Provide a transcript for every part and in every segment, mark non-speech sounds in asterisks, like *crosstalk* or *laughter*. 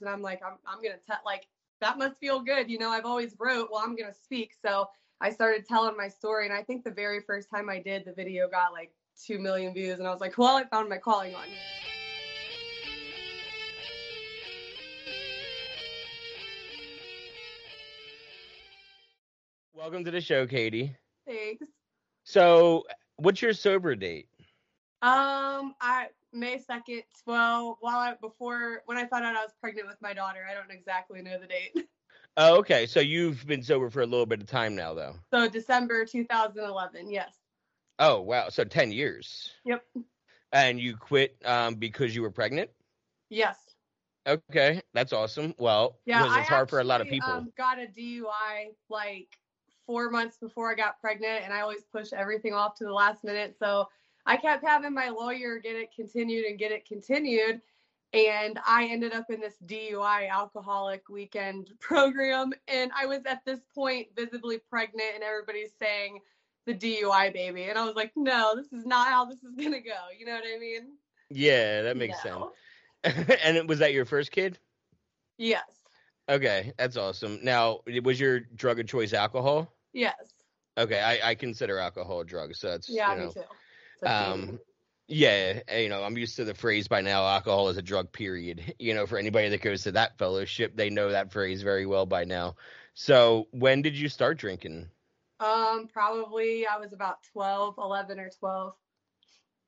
and I'm like, I'm I'm gonna tell like that must feel good, you know. I've always wrote, well, I'm gonna speak, so I started telling my story, and I think the very first time I did, the video got like two million views, and I was like, well, I found my calling on here. Welcome to the show, Katie. Thanks. So, what's your sober date? Um, I May second, well, while I before when I found out I was pregnant with my daughter, I don't exactly know the date. *laughs* Oh, okay. So you've been sober for a little bit of time now, though. So December 2011, yes. Oh, wow. So ten years. Yep. And you quit um, because you were pregnant. Yes. Okay, that's awesome. Well, Yeah, it's hard for a lot of people. Um, got a DUI like four months before I got pregnant, and I always push everything off to the last minute. So I kept having my lawyer get it continued and get it continued, and I ended up in this DUI alcoholic weekend *laughs* program, and I was at this point visibly pregnant, and everybody's saying the DUI baby, and I was like, no, this is not how this is *laughs* gonna go. You know what I mean? yeah, that makes No. sense. *laughs* and it- was that your first kid? Yes. Okay, that's awesome. Now, was your drug of choice alcohol? Yes. Okay, I, I consider alcohol a drug, so that's Yeah, you know, me too. Um yeah eh, you know i'm used to the phrase by now alcohol is a drug period you know for anybody that goes to that fellowship they know that phrase very well by now so when did you start drinking Um, probably I was about 12, 11 or 12.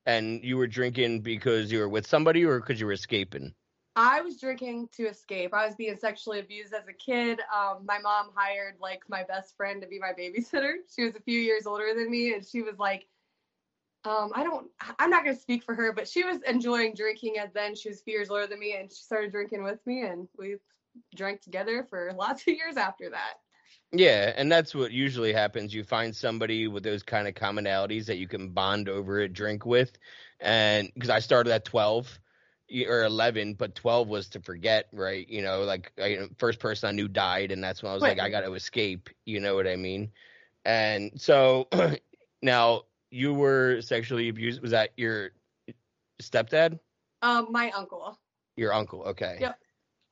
and you were drinking because you were with somebody or because you were escaping I was drinking to escape. I was being sexually abused as a kid. Um, my mom hired like my best friend to be my babysitter. She was a few years older than me, and she was like, um, I don't, I'm not gonna speak for her, but she was enjoying drinking. And then she was a few years older than me, and she started drinking with me, and we drank together for lots of years after that. yeah and that's what usually happens you find somebody with those kind of commonalities that you can bond over a drink with and because i started at 12 or 11 but 12 was to forget right you know like I, first person i knew died and that's when i was like i got to escape you know what i mean and so *clears throat* now you were sexually abused was that your stepdad Um, my uncle. your uncle okay Yep.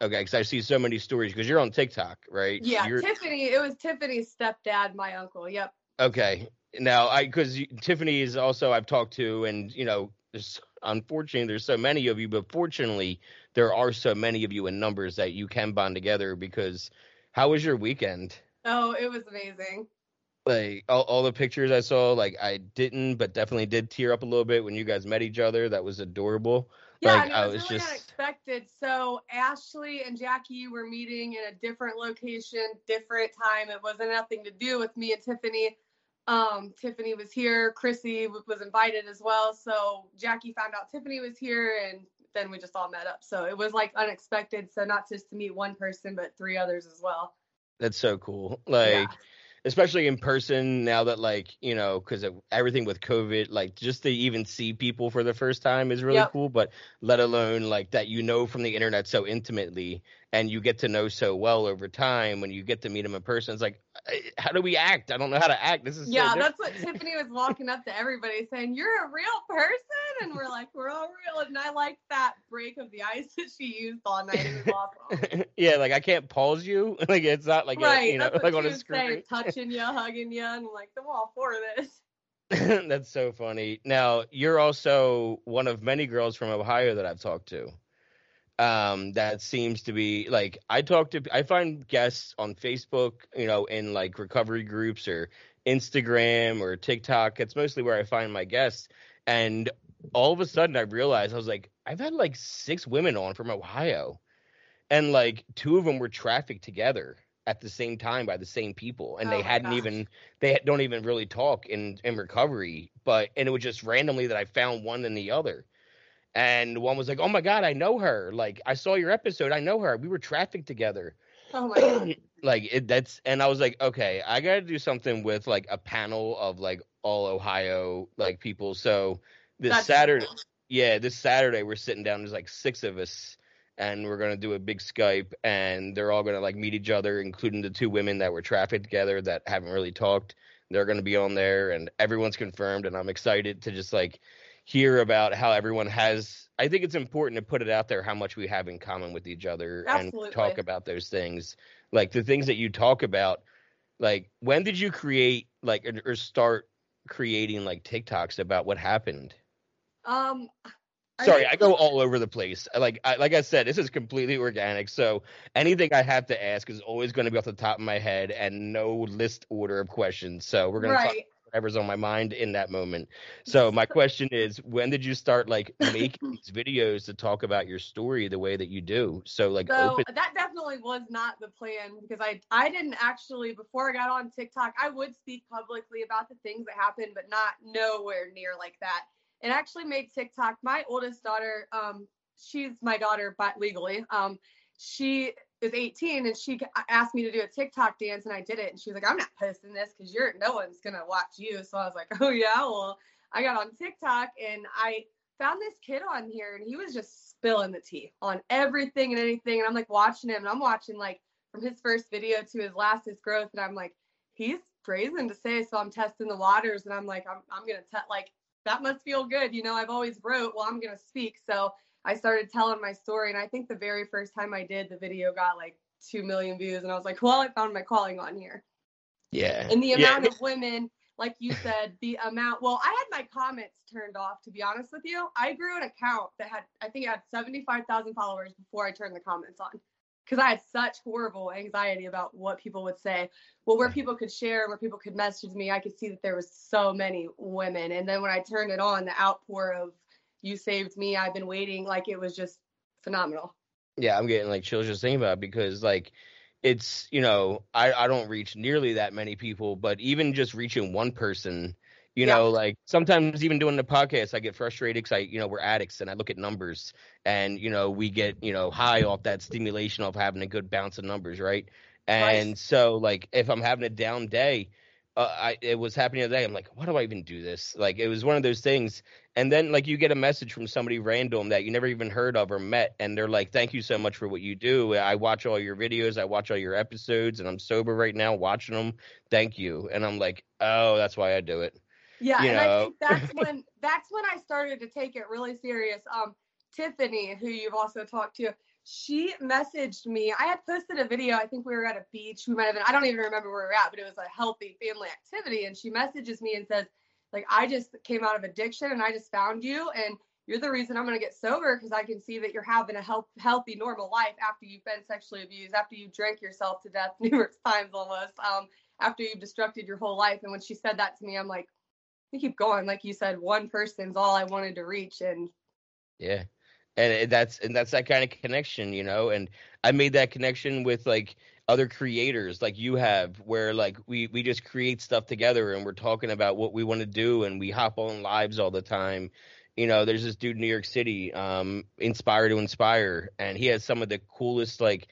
okay because i see so many stories because you're on tiktok right Yeah, You're- Tiffany. It was Tiffany's stepdad, my uncle. Yep. Okay. Now, I because Tiffany is also I've talked to, and you know, there's unfortunately there's so many of you, but fortunately there are so many of you in numbers that you can bond together. Because how was your weekend? Oh, it was amazing. Like all, all the pictures I saw, like I didn't, but definitely did tear up a little bit when you guys met each other. That was adorable. Yeah, Like, I was, was really just- unexpected. So Ashley and Jackie were meeting in a different location, different time. It wasn't nothing to do with me and Tiffany. Um, Tiffany was here. Chrissy was invited as well. So Jackie found out Tiffany was here, and then we just all met up. So it was like unexpected. So not just to meet one person, but three others as well. That's so cool. Like. yeah. Especially in person now that like you know because everything with covid like just to even see people for the first time is really Yep. cool but let alone like that you know from the internet so intimately and you get to know so well over time when you get to meet them in person it's like how do we act i don't know how to act this is Yeah, different." that's what Tiffany was walking up to everybody saying, You're a real person. And we're like, We're all real. And I like that break of the ice that she used all night. It was awesome. *laughs* yeah like i can't pause you *laughs* like it's not like a, right. you know that's what *laughs* like on a screen saying, touching you, hugging you. And like, I'm all for this. That's so funny. Now, you're also one of many girls from Ohio that I've talked to. Um, that seems to be like I talk to I find guests on Facebook, you know, in like recovery groups or Instagram or TikTok. It's mostly where I find my guests. And all of a sudden I realized I was like, I've had like six women on from Ohio. And like two of them were trafficked together at the same time by the same people. And Oh they hadn't gosh. even they don't even really talk in in recovery but and it was just randomly that i found one and the other and one was like oh my god i know her. Like i saw your episode. I know her. We were trafficked together. Oh my God. *clears throat* like it that's and i was like okay i gotta do something with like a panel of like all ohio like people. So this That's saturday cool. yeah this saturday we're sitting down there's like six of us and we're gonna do a big skype and they're all gonna like meet each other including the two women that were trafficked together that haven't really talked. They're gonna be on there and everyone's confirmed and i'm excited to just like hear about how everyone has I think it's important to put it out there how much we have in common with each other Absolutely. and talk about those things. Like the things that you talk about like when did you create like or- start creating like TikToks about what happened? Um, Sorry, think- I go all over the place. Like I, like I said, this is completely organic. So anything I have to ask is always going to be off the top of my head and no list order of questions. So we're going to talk right. Whatever's on my mind in that moment. So my question is, when did you start like making these videos to talk about your story the way that you do? So like So open. that definitely was not the plan because I I didn't actually before I got on TikTok I would speak publicly about the things that happened but not nowhere near like that. And actually made TikTok. My oldest daughter, um, she's my daughter but legally. Um, she is 18 and she asked me to do a TikTok dance and I did it and she was like, I'm not posting this because you're no one's gonna watch you. So I was like, *laughs* oh yeah, well I got on TikTok and I found this kid on here and he was just spilling the tea on everything and anything. And I'm like watching him and I'm watching like from his first video to his last his growth and I'm like, he's brazen to say. So I'm testing the waters and I'm like, I'm I'm gonna tell like that must feel good. You know, I've always wrote, well, I'm gonna speak. So I started telling my story and I think the very first time I did the video got like two million views and I was like, well, I found my calling on here. yeah. And the Yeah. amount of women, like you said, the amount. Well, I had my comments turned off. To be honest with you, I grew an account that had, I think, it had seventy-five thousand followers before I turned the comments on, because I had such horrible anxiety about what people would say. Well, where people could share, where people could message me, I could see that there was so many women. And then when I turned it on, the outpour of "You saved me," I've been waiting, like it was just phenomenal. Yeah, I'm getting like chills just thinking about it because like it's you know I I don't reach nearly that many people, but even just reaching one person, you Yeah. know, like sometimes even doing the podcast, I get frustrated because I you know we're addicts and I look at numbers and you know we get you know high off that stimulation of having a good bounce of numbers, right? And so like if I'm having a down day. Uh, I it was happening the other day. I'm like, why do I even do this? Like, it was one of those things. And then like you get a message from somebody random that you never even heard of or met, and they're like, "Thank you so much for what you do. I watch all your videos, I watch all your episodes, and I'm sober right now watching them. Thank you." And I'm like, "Oh, that's why I do it." Yeah, you and I think that's *laughs* when that's when I started to take it really serious. Um, Tiffany, who you've also talked to, she messaged me. I had posted a video. I think we were at a beach. We might have been. I don't even remember where we were at, but it was a healthy family activity. And she messages me and says, like, I just came out of addiction and I just found you, and you're the reason I'm gonna get sober because I can see that you're having a health, healthy, normal life after you've been sexually abused, after you drank yourself to death *laughs* numerous times almost, um, after you've destructed your whole life. And when she said that to me, I'm like you keep going. Like you said, one person's all I wanted to reach. And Yeah. And that's and that's that kind of connection, you know. And I made that connection with like other creators like you have where like we we just create stuff together and we're talking about what we want to do and we hop on lives all the time. You know, there's this dude in New York City, um, Inspire to Inspire, and he has some of the coolest like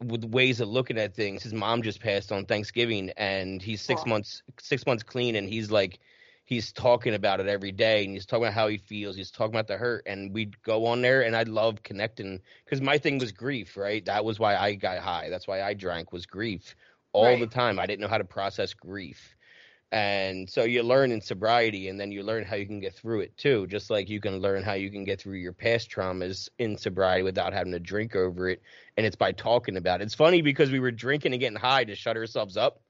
with ways of looking at things. His mom just passed on Thanksgiving and he's six Aw. months six months clean and he's like he's talking about it every day and he's talking about how he feels he's talking about the hurt and we'd go on there and i love connecting because my thing was grief right? That was why i got high. That's why i drank was grief all the time. I didn't know how to process grief. And so you learn in sobriety and then you learn how you can get through it too just like you can learn how you can get through your past traumas in sobriety without having to drink over it and it's by talking about it. It's funny because we were drinking and getting high to shut ourselves up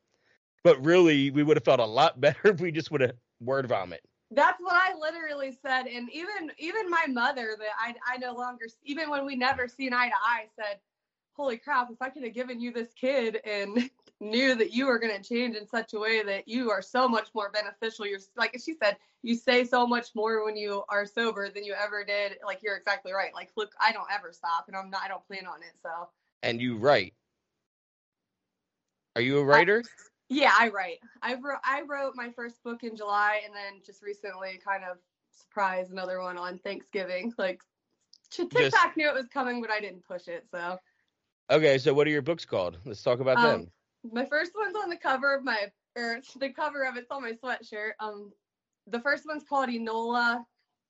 but really we would have felt a lot *laughs* better if we just would have word vomit that's what I literally said. And even even my mother that I I no longer even when we never seen eye to eye said, Holy crap, if I could have given you this kid and *laughs* knew that you were gonna change in such a way that you are so much more beneficial. You're like she said, you say so much more when you are sober than you ever did. Like you're exactly right. Like look, I don't ever stop and I'm not I don't plan on it. So and you write are you a writer Yeah, I write. I wrote I wrote my first book in July, and then just recently, kind of surprise another one on Thanksgiving. Like TikTok knew it was coming, but I didn't push it. So okay so what are your books called let's talk about Um, them my first one's on the cover of my, or the cover of it's on my sweatshirt. Um, the first one's called Enola.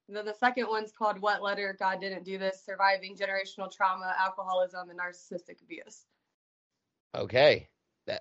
Then the second one's called What Letter God Didn't Do This: Surviving Generational Trauma, Alcoholism, and Narcissistic Abuse. okay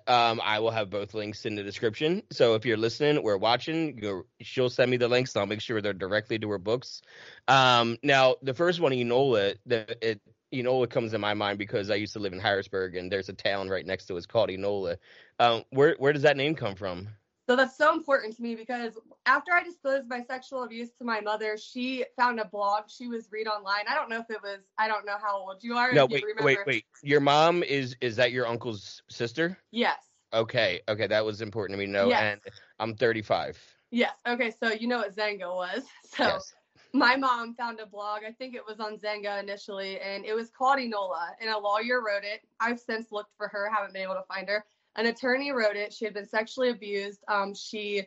Um, I will have both links in the description. So if you're listening or watching, you she'll send me the links. And I'll make sure they're directly to her books. Um, now the first one, Enola, the it Enola comes in my mind because I used to live in Harrisburg, and there's a town right next to it. Called Enola. Um, where where does that name come from? So that's so important to me because after I disclosed my sexual abuse to my mother, she found a blog she was read online. I don't know if it was I don't know how old you are. No, wait, wait, wait. Your mom is is that your uncle's sister? Yes. Okay, okay, that was important to me to know. Yes. And I'm 35. Yes. Okay, so you know what Xanga was. *laughs* So yes. my mom found a blog. I think it was on Xanga initially, and it was called Enola, and a lawyer wrote it. I've since looked for her, haven't been able to find her an attorney wrote it. She had been sexually abused. Um, she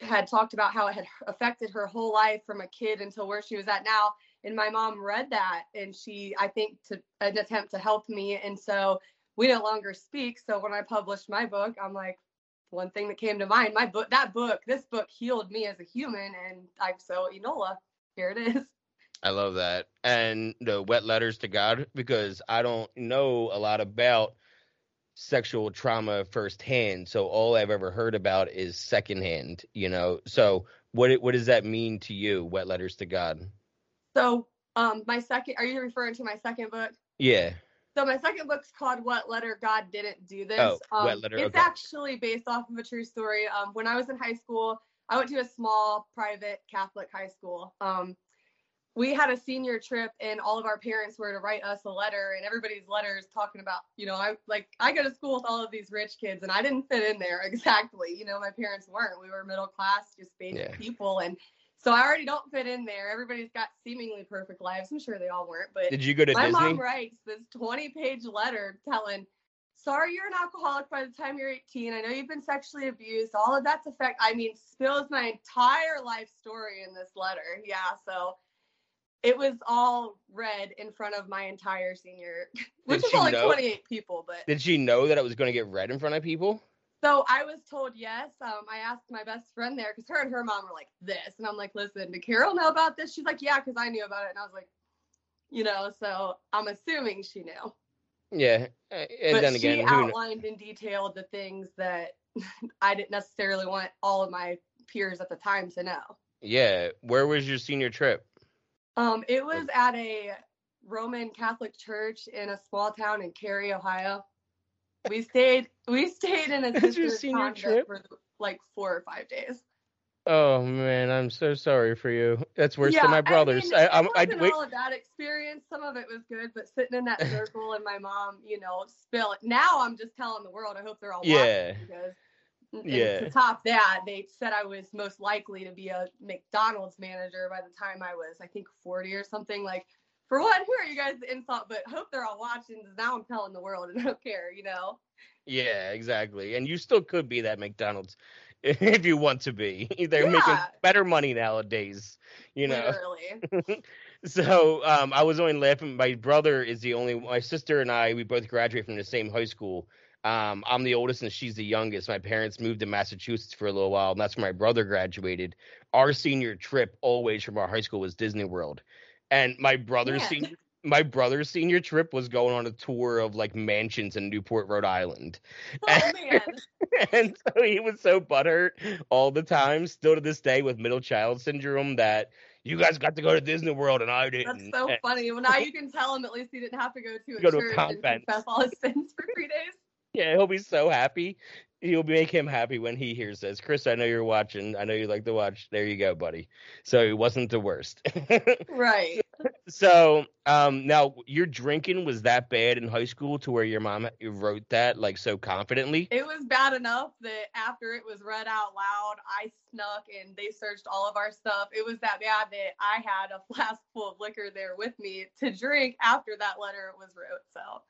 had talked about how it had affected her whole life from a kid until where she was at now. And my mom read that, and she, I think, to an attempt to help me. And so we no longer speak. So when I published my book, I'm like, one thing that came to mind, my book, that book, this book healed me as a human. And I'm so Enola, here it is. I love that. And the wet letters to God, because I don't know a lot about sexual trauma firsthand. So all I've ever heard about is secondhand, you know. So what what does that mean to you, Wet Letters to God? So um my second are you referring to my second book? Yeah. So my second book's called What Letter God Didn't Do This. Oh, um, Wet Letter. It's okay. actually based off of a true story. Um, when I was in high school, I went to a small private Catholic high school. Um, we had a senior trip and all of our parents were to write us a letter and everybody's letters talking about you know i like i go to school with all of these rich kids and i didn't fit in there *laughs* exactly. You know my parents weren't. We were middle class just basic yeah. people. And so i already don't fit in there. Everybody's got seemingly perfect lives. I'm sure they all weren't but did you go to my Disney? mom writes this 20 page letter telling sorry you're an alcoholic by the time you're 18 i know you've been sexually abused. All of that's effect i mean spills my entire life story in this letter. Yeah so it was all read in front of my entire senior, *laughs* which was only know, 28 people. But did she know that it was going to get read in front of people? So I was told yes. Um, I asked my best friend there because her and her mom were like this, and I'm like, listen, did Carol know about this? She's like, yeah, because I knew about it, and I was like, you know, so I'm assuming she knew. Yeah, and but then again, she outlined in detail the things that *laughs* I didn't necessarily want all of my peers at the time to know. Yeah, where was your senior trip? Um, it was at a Roman Catholic church in a small town in Carey, Ohio. We stayed we stayed in a *laughs* sister's trip for like four or five days. Oh man, I'm so sorry for you. That's worse yeah, than my brother's. I, mean, I, I, I all of that experience. Some of it was good, but sitting in that *laughs* circle and my mom, you know, spill it. Now I'm just telling the world. I hope they're all yeah. because yeah. to top that, they said I was most likely to be a McDonald's manager by the time I was, I think, 40 or something. Like, for one, who are you guys the insult? But hope they're all watching. Now I'm telling the world *laughs* and I don't care, you know? Yeah, exactly. And you still could be that McDonald's *laughs* if you want to be. *laughs* They're yeah. making better money nowadays, you know. Literally. so um, I was only laughing. My brother is the only. My sister and I, we both graduated from the same high school. Um, I'm the oldest and she's the youngest. My parents moved to Massachusetts for a little while, and that's where my brother graduated. Our senior trip always from our high school was Disney World, and my brother's yeah. senior my brother's senior trip was going on a tour of like mansions in Newport, Rhode Island. *laughs* Oh and, man. *laughs* and so he was so butthurt all the time, still to this day with middle child syndrome that you guys got to go to Disney World and I didn't. That's so funny. Well, now you can tell him at least he didn't have to go to a *laughs* go to a and confess all his sins for three days yeah, he'll be so happy. He'll make him happy when he hears this. Chris, I know you're watching. I know you like to watch. There you go, buddy. So it wasn't the worst. *laughs* right. So, um, now your drinking was that bad in high school to where your mom wrote that like so confidently? It was bad enough that after it was read out loud, I snuck and they searched all of our stuff. It was that bad that I had a *laughs* flask full of liquor there with me to drink after that letter was wrote. So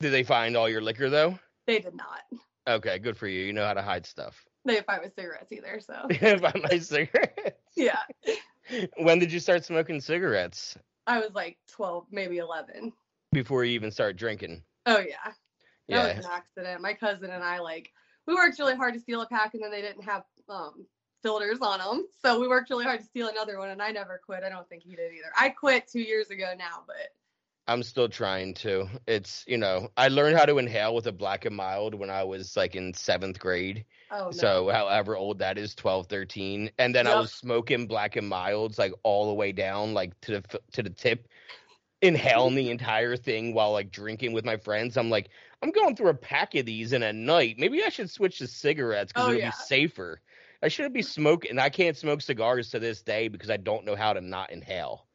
did they find all your liquor though? They did not. Okay, good for you. You know how to hide stuff. They didn't find my cigarettes either, so. *laughs* They didn't find my *laughs* cigarettes. yeah. When did you start smoking cigarettes? I was like 12, maybe 11. Before you even start drinking. Oh yeah. That yeah. was an accident. My cousin and I like we worked really hard to steal a pack and then they didn't have um filters on them. So we worked really hard to steal another one and I never quit. I don't think he did either. I quit 2 years ago now, but I'm still trying to. It's you know, I learned how to inhale with a black and mild when I was like in seventh grade. Oh no. So however old that is, 12, 13. And then I was smoking black and milds like all the way down, like to the to the tip, inhaling the entire thing while like drinking with my friends. I'm like, I'm going through a pack of these in a night. Maybe I should switch to cigarettes because Oh, it'll yeah. be safer. I shouldn't be smoking I can't smoke cigars to this day because I don't know how to not inhale.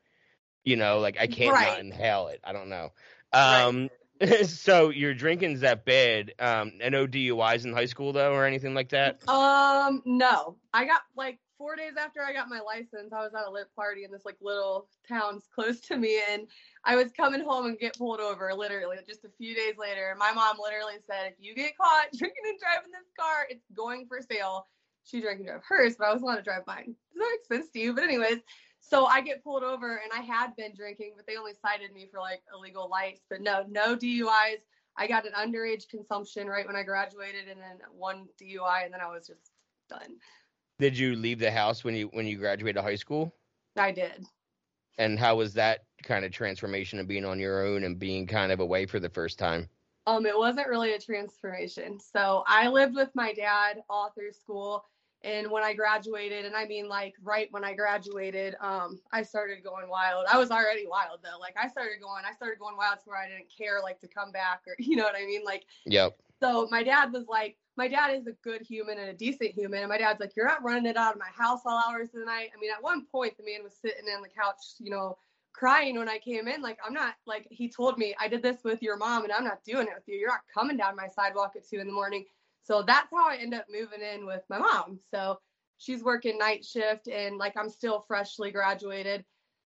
You know, like I can't not inhale it. I don't know. Right. Um *laughs* so your drinking's that bad. Um, no DUIs in high school though, or anything like that. Um, no. I got like four days after I got my license, I was at a lit party in this like little town's close to me, and I was coming home and get pulled over literally just a few days later. My mom literally said, if you get caught *laughs* drinking and driving this car, it's going for sale. She drank and drove hers, but I was allowed to drive mine. Does that make sense to you? But anyways, so I get pulled over and I had been drinking, but they only cited me for like illegal lights. But no, no DUIs. I got an underage consumption right when I graduated, and then one DUI, and then I was just done. Did you leave the house when you when you graduated high school? I did. And how was that kind of transformation of being on your own and being kind of away for the first time? Um, it wasn't really a transformation. So I lived with my dad all through school. And when I graduated, and I mean like right when I graduated, um, I started going wild. I was already wild though. Like I started going, I started going wild to where I didn't care like to come back or *laughs* you know what I mean? Like Yep. so my dad was like, my dad is a good human and a decent human. And my dad's like, you're not running it out of my house all hours of the night. I mean, at one point, the man was sitting on the couch, you know, crying when I came in. Like, I'm not, like, he told me, I did this with your mom and I'm not doing it with you. You're not coming down my sidewalk at two in the morning. So that's how I end up moving in with my mom. So she's working night shift and like I'm still freshly graduated.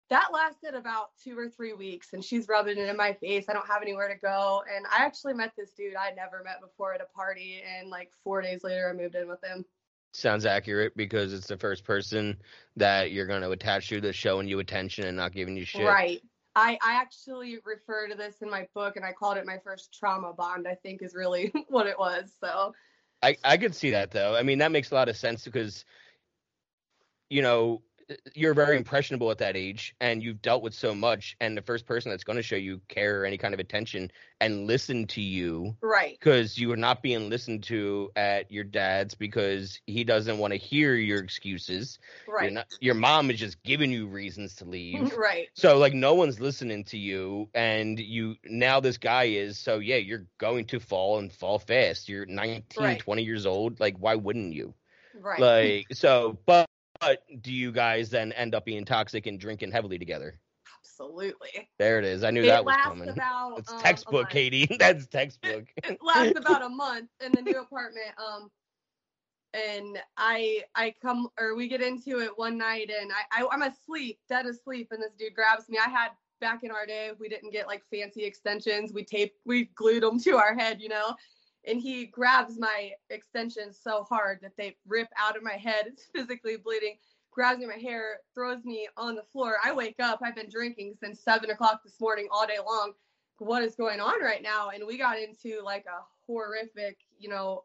That lasted about two or three weeks and she's rubbing it in my face. I don't have anywhere to go. And i actually met this dude i'd never met before at a party and like four days later i moved in with him. Sounds accurate because it's the first person that you're going to attach to that's showing you attention and not giving you shit. right I, I actually refer to this in my book and i called it my first trauma bond i think is really *laughs* what it was so I, I could see that though. I mean, that makes a lot of sense because, you know, you're very impressionable at that age and you've dealt with so much. And the first person that's going to show you care or any kind of attention and listen to you right because you are not being listened to at your dad's because he doesn't want to hear your excuses. Right not, your mom is just giving you reasons to leave. *laughs* right So like no one's listening to you and you now this guy is so yeah you're going to fall and fall fast. You're 19 Right. 20 years old like why wouldn't you? right Like so but, but do you guys then end up being toxic and drinking heavily together? absolutely There it is. I knew it that was coming. about It's um, textbook. Katie. *laughs* That's textbook. *laughs* it lasts about a *laughs* month in the new apartment um and i i come or we get into it one night and I, I i'm asleep dead asleep and this dude grabs me i had back in our day we didn't get like fancy extensions we taped we glued them to our head you know and he grabs my extensions so hard that they rip out of my head it's *laughs* physically bleeding grabs me my hair throws me on the floor. I wake up i've been drinking since seven o'clock this morning all day long. What is going on right now? And we got into like a horrific you know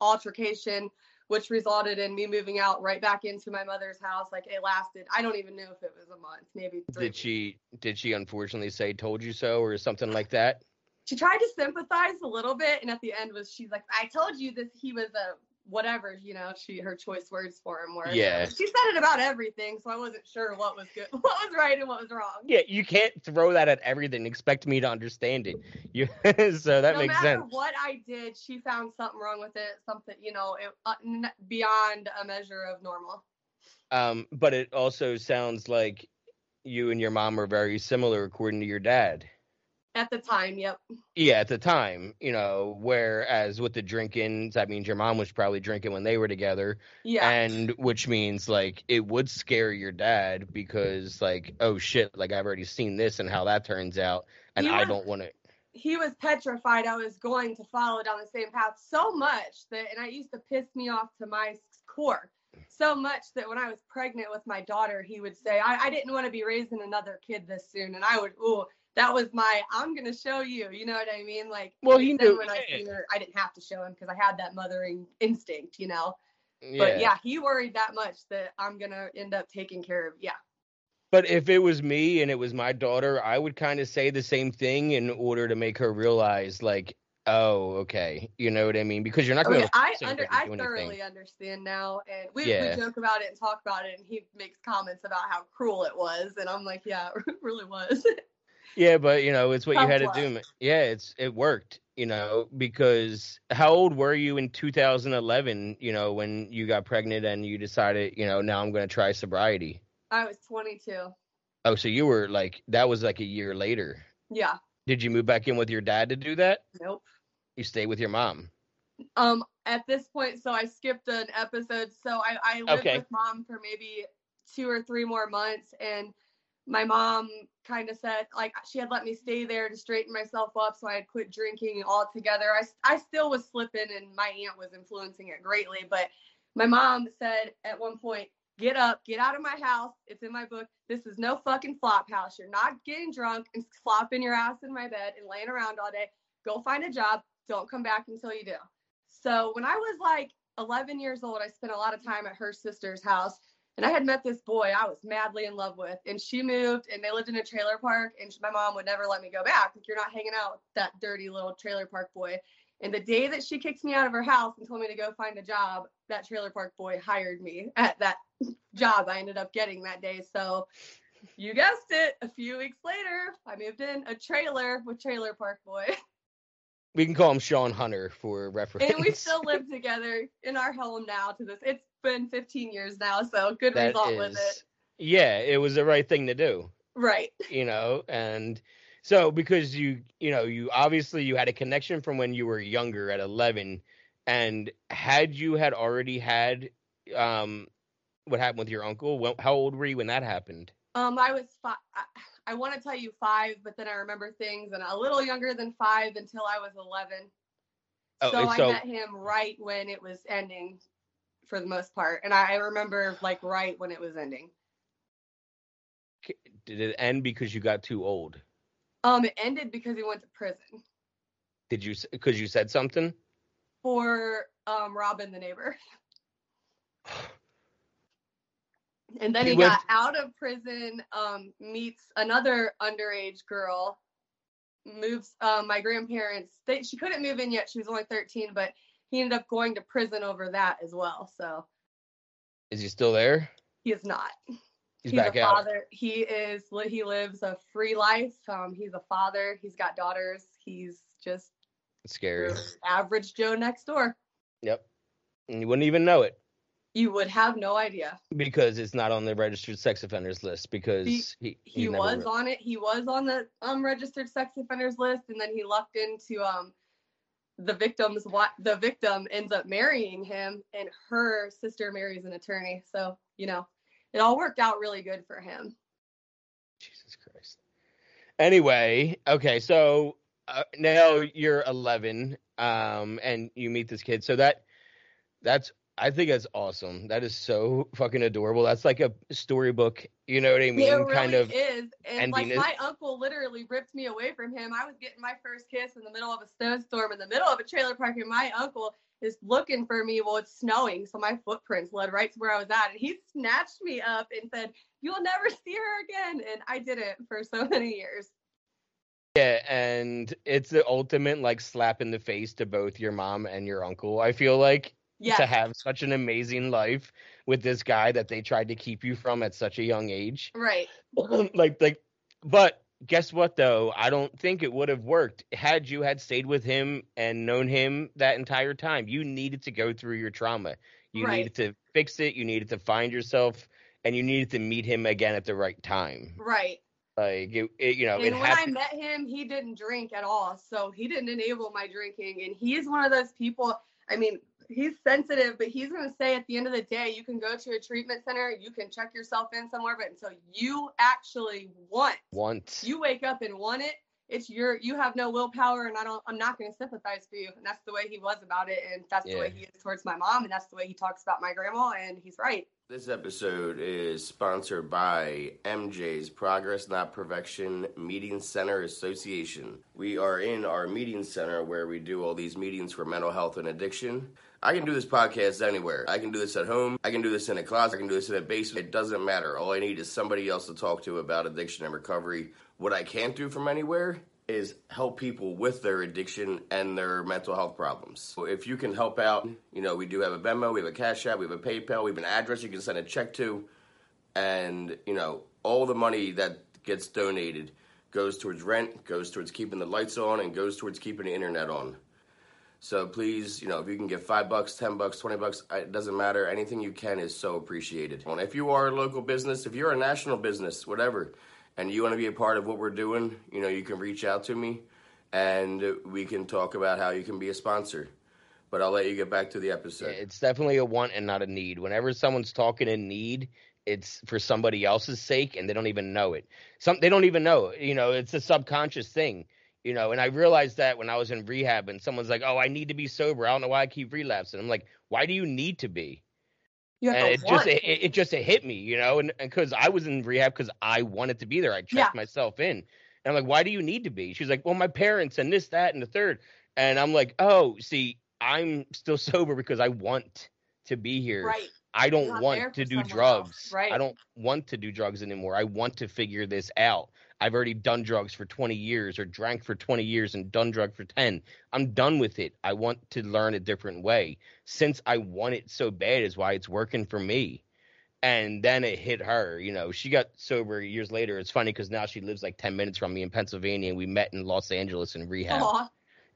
altercation which resulted in me moving out right back into my mother's house. Like it lasted i don't even know if it was a month maybe three Did she did she unfortunately say told you so or something like that? She tried to sympathize a little bit and at the end was she's like i told you this he was a whatever you know she her choice words for him were Yeah. she said it about everything so i wasn't sure what was good *laughs* what was right and what was wrong Yeah, you can't throw that at everything expect me to understand it. *laughs* You so that makes sense. no makes matter sense. what I did, she found something wrong with it, something you know, it, uh, n- beyond a measure of normal. Um, but it also sounds like you and your mom are very similar according to your dad. At the time, yep. Yeah, at the time, you know, whereas with the drinking, that means your mom was probably drinking when they were together. Yeah. And which means like it would scare your dad because like, oh shit, like I've already seen this and how that turns out and I don't want to he was petrified I was going to follow down the same path so much that, and I used to piss me off to my core so much that when I was pregnant with my daughter, he would say, I, I didn't want to be raising another kid this soon. And I would, ooh, that was my, I'm going to show you. You know what I mean? Like, Well, he knew- when I seen her, I didn't have to show him because I had that mothering instinct, you know? yeah. But yeah, he worried that much that I'm going to end up taking care of. Yeah. But if it was me and it was my daughter, I would kind of say the same thing in order to make her realize, like, oh, okay, you know what I mean? Because you're not going Okay, to. I under I thoroughly understand now, and we, Yeah. we joke about it and talk about it, and he makes comments about how cruel it was, and I'm like, yeah, *laughs* it really was. *laughs* Yeah, but you know, it's what you had to do. ma- Yeah, it's it worked. You know, because how old were you in 2011? You know, when you got pregnant and you decided, you know, now I'm going to try sobriety. I was 22. Oh, so you were like that was like a year later. Yeah. Did you move back in with your dad to do that? Nope. You stay with your mom. Um, at this point, so I skipped an episode. So I, I lived Okay. with mom for maybe two or three more months, and my mom kind of said like she had let me stay there to straighten myself up, so I had quit drinking altogether. I I still was slipping, and my aunt was influencing it greatly. But my mom said at one point, "Get up, get out of my house. It's in my book. This is no fucking flop house. You're not getting drunk and flopping your ass in my bed and laying around all day. Go find a job. Don't come back until you do." So when I was like 11 years old, I spent a lot of time at her sister's house. And I had met this boy I was madly in love with. And she moved and they lived in a trailer park. And my mom would never let me go back. Like, you're not hanging out with that dirty little trailer park boy. And the day that she kicked me out of her house and told me to go find a job, that trailer park boy hired me at that *laughs* job I ended up getting that day. So you guessed it. A few weeks later, I moved in a trailer with Trailer Park Boy. *laughs* We can call him Sean Hunter for reference. and we still live together in our home now to this it's been 15 years now so good That result with it. Yeah, it was the right thing to do. right you know and so because you you know you obviously you had a connection from when you were younger at 11 and had you had already had um what happened with your uncle how old were you when that happened um i was five I, want to tell you five but then i remember things and a little younger than five until i was 11 Oh, so i met him right when it was ending for the most part and i, I remember like right when it was ending. Did it end because you got too old? Um it ended because he went to prison. Did you because you said something? For um Robin the neighbor *sighs* *laughs* and then He he, went- got out of prison um meets another underage girl moves um my grandparents they, she couldn't move in yet she was only 13 but he ended up going to prison over that as well so. Is he still there? He is not. He's, he's back a out. father. He is he lives a free life um he's a father he's got daughters he's just It's scary. average joe next door. Yep. And you wouldn't even know it you would have no idea because it's not on the registered sex offenders list because he he never was re- on it. He was on the um registered sex offenders list, and then he lucked into um the victim's what the victim ends up marrying him, and her sister marries an attorney. So you know, it all worked out really good for him. Jesus Christ. Anyway, okay, so uh, now you're 11, um, and you meet this kid. So that that's I think that's awesome. That is so fucking adorable. That's like a storybook. You know what I mean? it really kind of. is, and like my uncle literally ripped me away from him. I was getting my first kiss in the middle of a snowstorm in the middle of a trailer park, and my uncle is looking for me. Well, it's snowing, so my footprints led right to where I was at, and he snatched me up and said, "You'll never see her again," and I didn't for so many years. Yeah, and it's the ultimate like slap in the face to both your mom and your uncle. I feel like Yes. to have such an amazing life with this guy that they tried to keep you from at such a young age. Right. *laughs* like like but guess what though i don't think it would have worked had you had stayed with him and known him that entire time you needed to go through your trauma you Right. needed to fix it you needed to find yourself and you needed to meet him again at the right time Right. like it, it you know and when had I met him, he didn't drink at all. So he didn't enable my drinking. And he's one of those people, I mean, he's sensitive, but he's going to say at the end of the day, you can go to a treatment center, you can check yourself in somewhere, but until you actually want, want, you wake up and want it, it's your, you have no willpower. And I don't, I'm not going to sympathize for you. And that's the way he was about it. And that's the way he is towards my mom. And that's the way he talks about my grandma. And he's right. This episode is sponsored by MJ's Progress Not Perfection Meeting Center Association. We are in our meeting center where we do all these meetings for mental health and addiction. I can do this podcast anywhere. I can do this at home. I can do this in a closet. I can do this in a basement. It doesn't matter. All I need is somebody else to talk to about addiction and recovery. What I can't do from anywhere is help people with their addiction and their mental health problems. So if you can help out, you know, we do have a Venmo, we have a Cash App, we have a PayPal, we have an address you can send a check to, and you know, all the money that gets donated goes towards rent, goes towards keeping the lights on, and goes towards keeping the internet on. So please, you know, if you can give five bucks, ten bucks, twenty bucks, it doesn't matter. Anything you can is so appreciated. If you are a local business, if you're a national business, whatever, and you want to be a part of what we're doing, you know, you can reach out to me and we can talk about how you can be a sponsor. But I'll let you get back to the episode. It's definitely a want and not a need. Whenever someone's talking in need, it's for somebody else's sake and they don't even know it. Some they don't even know. You know, it's a subconscious thing. You know, and I realized that when I was in rehab and someone's like, "Oh, I need to be sober. I don't know why I keep relapsing." I'm like, "Why do you need to be?" And it just it, it, just it hit me, you know, and because I was in rehab because I wanted to be there, I checked yeah. myself in, and I'm like, why do you need to be? She's like, well, my parents and this, that, and the third, and I'm like, oh, see, I'm still *laughs* sober because I want to be here. Right. I don't want to do drugs. Else. Right. I don't want to do drugs anymore. I want to figure this out. I've already done drugs for 20 years or drank for 20 years and done drug for 10. I'm done with it. I want to learn a different way. Since I want it so bad is why it's working for me. And then it hit her, you know, she got sober years later. It's funny because now she lives like 10 minutes from me in Pennsylvania and we met in Los Angeles in rehab. Aww.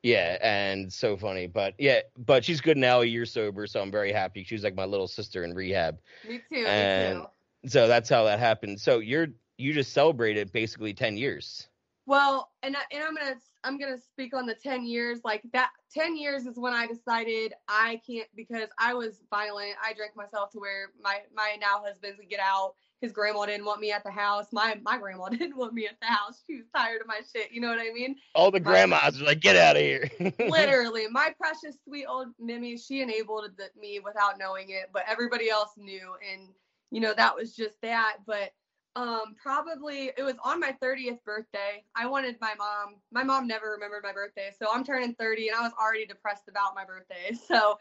Yeah, and so funny. But yeah, but she's good now, a year sober, so I'm very happy. She's like my little sister in rehab. Me too. And me too. So that's how that happened. So you're you just celebrated basically 10 years. Well, and I, and I'm gonna I'm gonna speak on the 10 years. Like that 10 years is when I decided I can't because I was violent. I drank myself to where my my now husband would get out. His grandma didn't want me at the house. My my grandma *laughs* didn't want me at the house. She was tired of my shit. You know what I mean? All the grandmas are like, get out of here. *laughs* literally, my precious sweet old Mimi, she enabled the, me without knowing it, but everybody else knew, and you know that was just that. But um probably it was on my 30th birthday. I wanted my mom my mom never remembered my birthday so i'm turning 30 and i was already depressed about my birthday. *laughs* So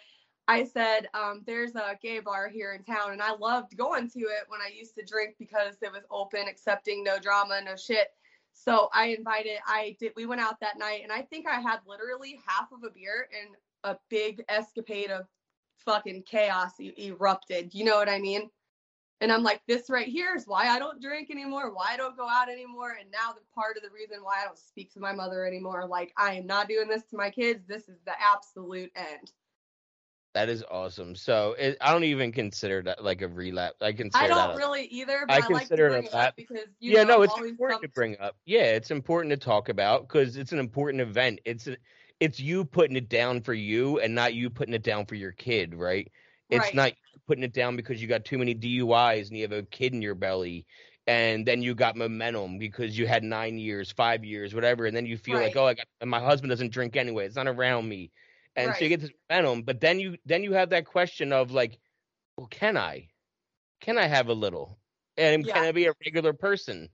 i said um, there's a gay bar here in town and i loved going to it when i used to drink because it was open accepting no drama no shit. So i invited i did we went out that night and i think i had literally half of a beer and a big escapade of fucking chaos erupted. You know what i mean and I'm like, this right here is why I don't drink anymore, why I don't go out anymore. And now the part of the reason why I don't speak to my mother anymore. Like, I am not doing this to my kids. This is the absolute end. That is awesome. So it, I don't even consider that like a relapse. I consider I don't that really either. But I, I consider like it a because yeah, know, no, it's important to bring up. Yeah, it's important to talk about because it's an important event. It's a, it's you putting it down for you and not you putting it down for your kid, right? It's right. not putting it down because you got too many DUIs and you have a kid in your belly. And then you got momentum because you had nine years, five years, whatever. And then you feel right. like, oh, I got, my husband doesn't drink anyway. It's not around me. And right. so you get this momentum. But then you then you have that question of like, well, can I? Can I have a little? And yeah. can I be a regular person?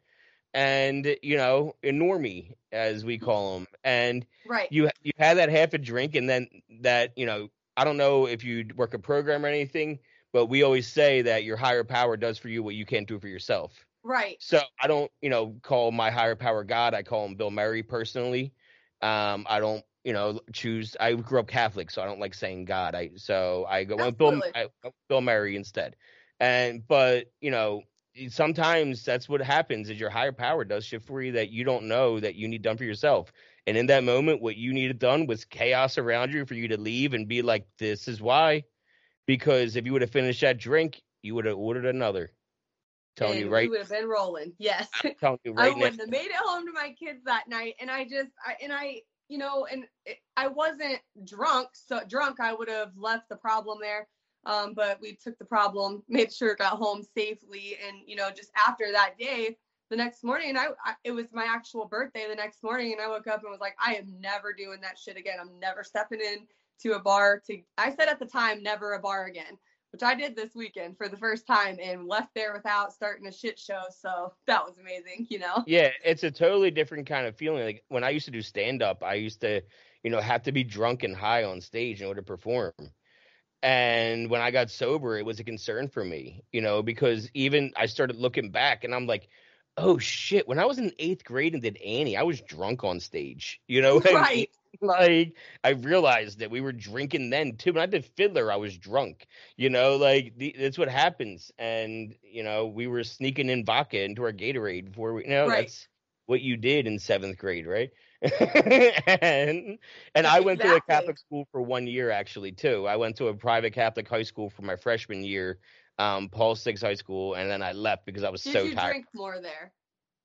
And you know, a normie as we mm-hmm. call them. And right. you you had that half a drink, and then that you know I don't know if you'd work a program or anything, but we always say that your higher power does for you what you can't do for yourself. Right. So I don't, you know, call my higher power God. I call him Bill Murray personally. Um, I don't, you know, choose. I grew up Catholic, so I don't like saying God. I so I go with Bill I, Bill Murray instead. And but you know, sometimes that's what happens is your higher power does shit for you that you don't know that you need done for yourself. And in that moment, what you needed done was chaos around you for you to leave and be like, "This is why." Because if you would have finished that drink, you would have ordered another. Telling and you right. We would have been rolling. Yes. *laughs* I'm telling you right I wouldn't have made it home to my kids that night, and I just, I, and I, you know, and it, I wasn't drunk. So drunk, I would have left the problem there. Um, but we took the problem, *laughs* made sure it got home safely, and you know, just after that day, the next morning, I, I, it was my actual birthday the next morning, and I woke up and was like, I am never doing that shit again. I'm never stepping in to a bar. To I said at the time, never a bar again. which I did this weekend for the first time and left there without starting a shit show. So that was amazing, you know? Yeah, it's a totally different kind of feeling. Like when I used to do stand up, I used to, you know, have to be drunk and high on stage in order to perform. And when I got sober, it was a concern for me, you know, because even I started looking back and I'm like, oh shit, when I was in eighth grade and did Annie, I was drunk on stage, you know? Right. *laughs* like I realized that we were drinking then too. When I did Fiddler, I was drunk. You know, like the, that's what happens. And you know, we were sneaking in vodka into our Gatorade before we. You know, Right. that's what you did in seventh grade, right? *laughs* and and I went to a Catholic school for one year actually too. I went to a private Catholic high school for my freshman year, um, Paul Six High School, and then I left because I was Did so you tired. drink more there?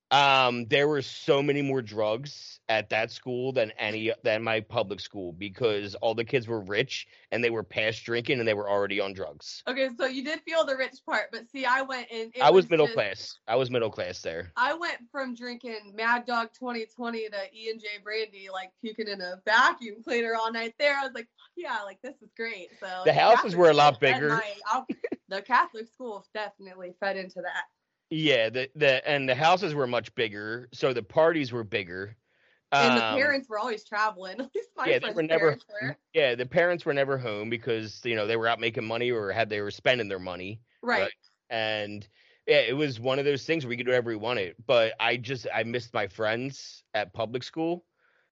Um, there were so many more drugs at that school than any than my public school because all the kids were rich and they were past drinking and they were already on drugs. Okay, so you did feel the rich part, but see, I went it I was middle just- class. I was middle class there. I went from drinking Mad Dog 2020 to E and J Brandy, like puking in a vacuum cleaner all night there. I was like, yeah, like this is great. So The houses Catholic were a lot bigger. I'll- the Catholic school definitely fed into that. Yeah, the the and the houses were much bigger, so the parties were bigger. And the Um, parents were always traveling. *laughs* At least my yeah, they were never were. yeah, the parents were never home because you know they were out making money or had they were spending their money. Right. Right. and yeah, it was one of those things where we could do whatever we wanted. But I just I missed my friends at public school,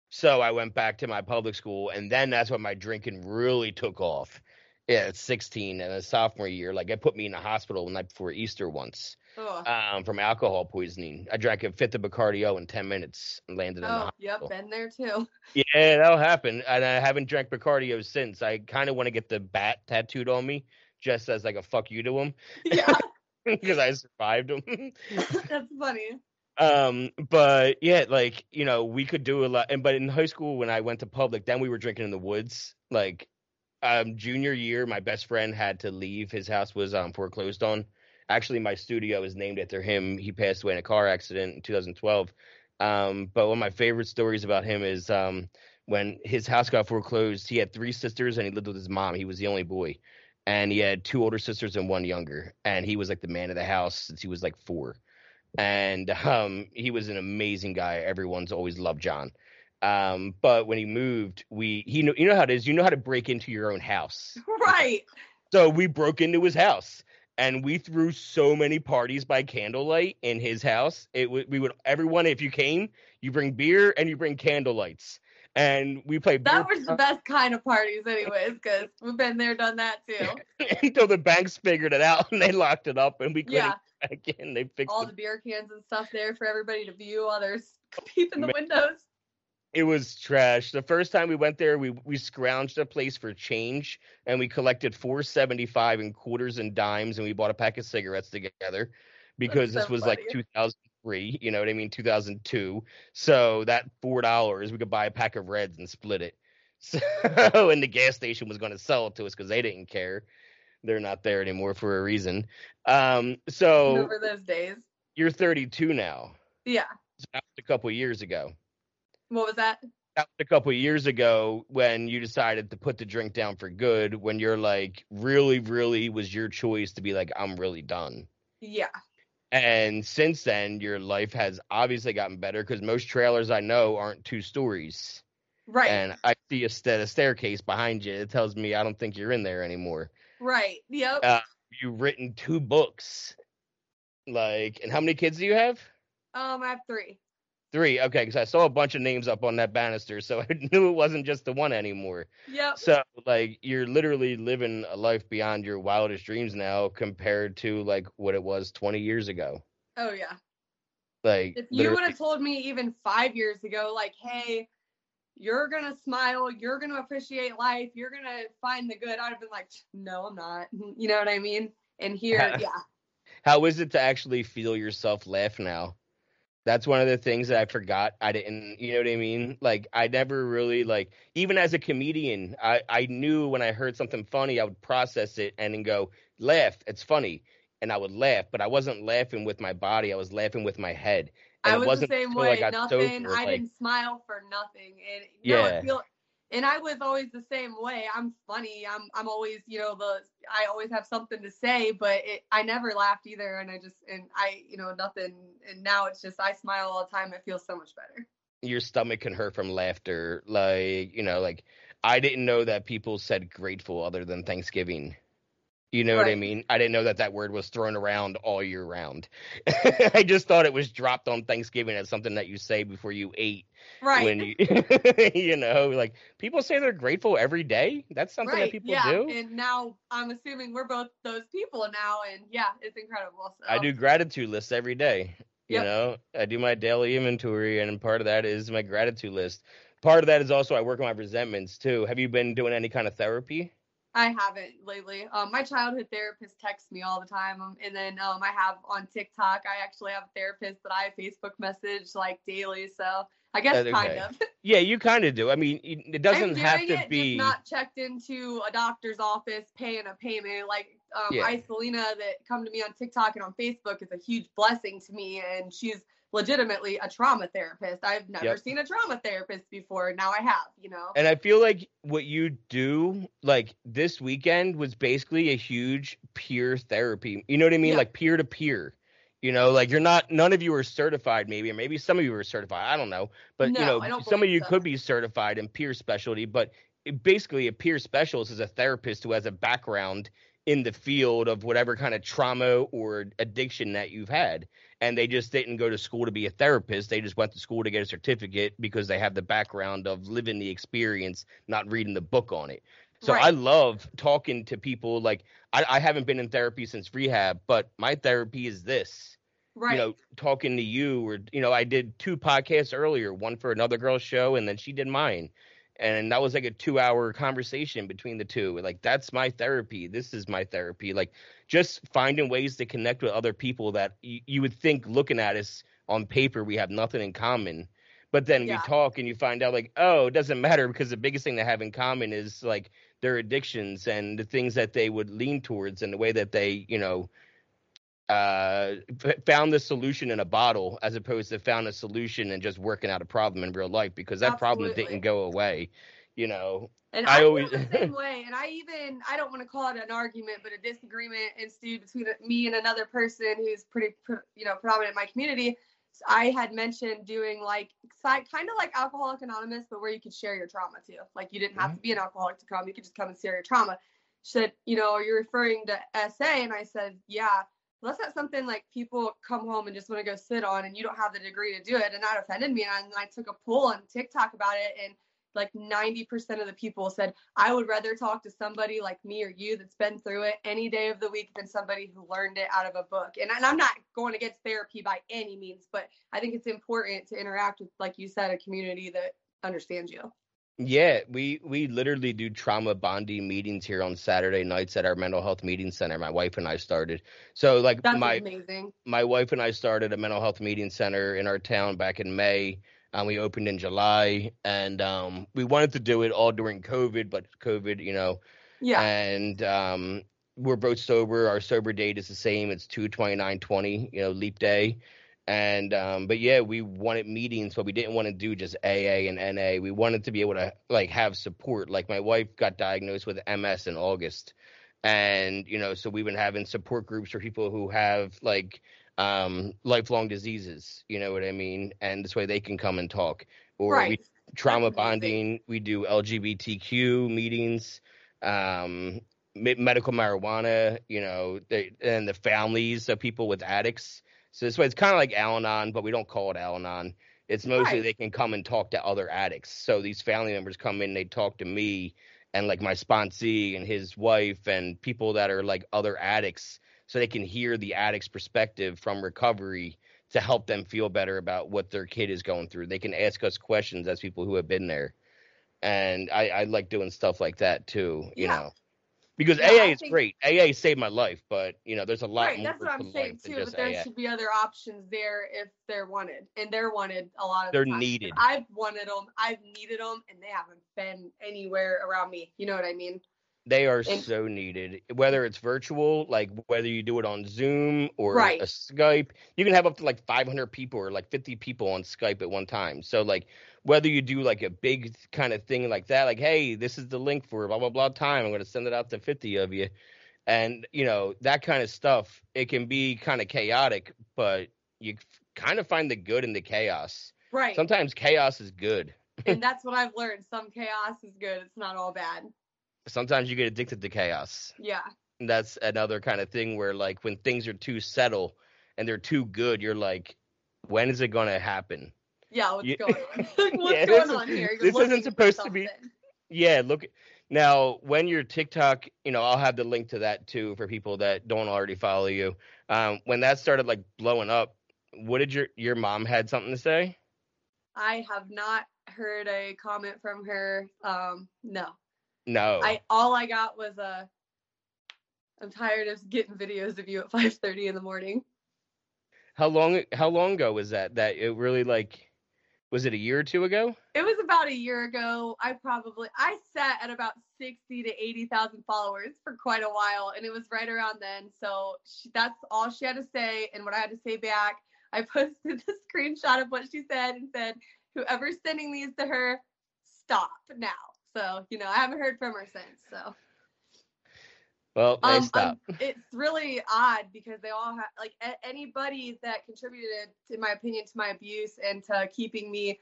so I went back to my public school, and then that's when my drinking really took off. Yeah, at 16 and a sophomore year, like it put me in the hospital the night before Easter once. Um, from alcohol poisoning. I drank a fifth of Bacardi in 10 minutes and landed in the Oh, yep, been there too. *laughs* Yeah, that'll happen. And I haven't drank Bacardi since. I kind of want to get the bat tattooed on me, just as like a fuck you to him, Yeah, *laughs* because I survived him. *laughs* that's funny. um, but yeah, like you know, we could do a lot. And but in high school, when I went to public, then we were drinking in the woods. Like, um, junior year, my best friend had to leave. His house was um foreclosed on. Actually, my studio is named after him. He passed away in a car accident in 2012. Um, but one of my favorite stories about him is um when his house got foreclosed. He had three sisters and he lived with his mom. He was the only boy, and he had two older sisters and one younger. And he was like the man of the house since he was like four and um, he was an amazing guy. Everyone's always loved John. Um, but when he moved, we he knew you know how it is. You know how to break into your own house. *laughs* Right. So we broke into his house and we threw so many parties by candlelight in his house. It would we would everyone if you came, you bring beer and you bring candlelights. And we played That was the best kind of parties, anyways, because we've been there, done that too. *laughs* until the banks figured it out and they locked it up and we couldn't Yeah, get back in. They fixed all it. the beer cans and stuff there for everybody to view while there's *laughs* peep in the windows. It was trash. The first time we went there, we we scrounged a place for change and we collected four seventy five in quarters and dimes and we bought a pack of cigarettes together because this so was like two thousand three, you know what I mean, two thousand two. So that four dollars we could buy a pack of reds and split it. *laughs* So and the gas station was gonna sell it to us because they didn't care. They're not there anymore for a reason. Um so Remember those days? you're thirty two now. Yeah. So that was a couple years ago. What was that? that was a couple of years ago when you decided to put the drink down for good when you're like really really was your choice to be like i'm really done Yeah. and since then your life has obviously gotten better because most trailers i know aren't two stories Right. and i see a, sta- a staircase behind you it tells me i don't think you're in there anymore right. Yep. Uh, you've written two books like and how many kids do you have um, I have three. Three okay because i saw a bunch of names up on that banister so *laughs* i knew it wasn't just the one anymore Yeah. So like you're literally living a life beyond your wildest dreams now compared to like what it was 20 years ago. Oh yeah. Like If you would have told me even five years ago, like, hey, you're gonna smile, you're gonna appreciate life, you're gonna find the good, I'd have been like, no, I'm not. *laughs* You know what I mean? And here, *laughs* yeah. how is it to actually feel yourself laugh now? That's one of the things that I forgot. I didn't, you know what I mean? Like I never really like even as a comedian, I I knew when I heard something funny, I would process it and then go, "Laugh, it's funny." And I would laugh, but I wasn't laughing with my body. I was laughing with my head. And I it was the wasn't same way. Nothing. sober, I like- didn't smile for nothing. And no, Yeah. it feel and I was always the same way. I'm funny. I'm I'm always, you know, the I always have something to say, but it, I never laughed either and I just and I, you know, nothing and now it's just I smile all the time. It feels so much better. Your stomach can hurt from laughter. Like, you know, like I didn't know that people said grateful other than Thanksgiving. You know right. what I mean? I didn't know that that word was thrown around all year round. *laughs* I just thought it was dropped on Thanksgiving as something that you say before you ate. Right. When you, *laughs* you know, like people say they're grateful every day. That's something right. that people yeah. do. And now I'm assuming we're both those people now, and yeah, it's incredible. So. I do gratitude lists every day. You Yep. know, I do my daily inventory, and part of that is my gratitude list. Part of that is also I work on my resentments too. Have you been doing any kind of therapy? I haven't lately. Um, my childhood therapist texts me all the time, um, and then um, I have on TikTok. I actually have a therapist that I Facebook message like daily. So I guess Okay. kind of. *laughs* Yeah, you kind of do. I mean, it doesn't have to it, be. just not checked into a doctor's office, paying a payment. Like um, Yeah. Isolina that come to me on TikTok and on Facebook is a huge blessing to me, and she's legitimately a trauma therapist. I've never Yep. seen a trauma therapist before. Now I have. You know. And I feel like what you do, like this weekend, was basically a huge peer therapy. You know what I mean? Yeah. Like peer to peer. You know, like you're not. None of you are certified, maybe, or maybe some of you are certified. I don't know, but you know, some of you so. could be certified in peer specialty. But it, basically, a peer specialist is a therapist who has a background in the field of whatever kind of trauma or addiction that you've had and they just didn't go to school to be a therapist. They just went to school to get a certificate because they have the background of living the experience, not reading the book on it. So I love talking to people. Like I, I haven't been in therapy since rehab, but my therapy is this. right. You know, talking to you, or you know, I did two podcasts earlier, one for another girl's show, and then she did mine, and that was like a two-hour conversation between the two. Like that's my therapy. This is my therapy. Like just finding ways to connect with other people that you, you would think looking at us on paper we have nothing in common but then Yeah. we talk and you find out like oh it doesn't matter because the biggest thing they have in common is like their addictions and the things that they would lean towards and the way that they you know uh found the solution in a bottle as opposed to found a solution and just working out a problem in real life because that problem didn't go away you know And I I, always- the same *laughs* way. And I even I don't want to call it an argument, but a disagreement ensued between me and another person who's pretty you know prominent in my community. So I had mentioned doing like kind of like Alcoholic Anonymous, but where you could share your trauma too. Like you didn't have to be an alcoholic to come; you could just come and share your trauma. She said, you know, are you referring to SA? And I said, yeah. That's not something like people come home and just want to go sit on, and you don't have the degree to do it. And that offended me. And I, I took a poll on TikTok about it, and like 90% of the people said, I would rather talk to somebody like me or you that's been through it any day of the week than somebody who learned it out of a book. And, and I'm not going against therapy by any means, but I think it's important to interact with, like you said, a community that understands you. Yeah, we we literally do trauma bonding meetings here on Saturday nights at our mental health meeting center. My wife and I started. So like That's my amazing. my wife and I started a mental health meeting center in our town back in May. Um, we opened in July, and um, we wanted to do it all during COVID, but COVID, you know, Yeah. and um, we're both sober. Our sober date is the same. It's two twenty nine twenty. You know, leap day. And um, but yeah, we wanted meetings, but we didn't want to do just AA and NA. We wanted to be able to like have support. Like my wife got diagnosed with MS in August, and you know, so we've been having support groups for people who have like um lifelong diseases. You know what I mean? And this way they can come and talk. Or we right. trauma That's amazing. bonding. We do LGBTQ meetings, um, medical marijuana, you know, they, and the families of people with addicts. So this way, it's kind of like Al-Anon, but we don't call it Al-Anon. It's mostly Right. they can come and talk to other addicts. So these family members come in, they talk to me and like my sponsee and his wife and people that are like other addicts, so they can hear the addict's perspective from recovery to help them feel better about what their kid is going through. They can ask us questions as people who have been there. And I, I like doing stuff like that too, you Yeah. know. Because Yeah, AA is think- great. AA saved my life, but you know, there's a lot Right, more that's what I'm saying too. But there AA. should be other options there if they're wanted, and they're wanted a lot of. They're the needed. I've wanted them, I've needed them, and they haven't been anywhere around me. You know what I mean? They are And- so needed. Whether it's virtual, like whether you do it on Zoom or Right. a Skype, you can have up to like 500 people or like 50 people on Skype at one time. So like whether you do like a big kind of thing like that, like hey, this is the link for blah blah blah time. I'm going to send it out to 50 of you, and you know that kind of stuff. It can be kind of chaotic, but you kind of find the good in the chaos. Right. Sometimes chaos is good. *laughs* and that's what I've learned. Some chaos is good. It's not all bad. Sometimes you get addicted to chaos. Yeah. And that's another kind of thing where like when things are too settle and they're too good, you're like, when is it going to happen? Yeah, what's You- going on? what's Yeah, going *laughs* *laughs* is- on here? You're this isn't supposed to be- Yeah, look now when your TikTok, you know, I'll have the link to that too for people that don't already follow you. Um, when that started like blowing up, what did your your mom had something to say? I have not heard a comment from her. Um, no. No. I all I got was a I'm tired of getting videos of you at 5:30 in the morning. how long how long ago was that? That it really like was it a year or two ago? It was about a year ago. I probably I sat at about 60 to 80,000 followers for quite a while and it was right around then. So she, that's all she had to say and what I had to say back. I *laughs* posted the screenshot of what she said and said whoever's sending these to her stop now. So, you know, I haven't heard from her since. So, Well, they um, um, it's really odd because they all have like a- anybody that contributed, in my opinion, to my abuse and to keeping me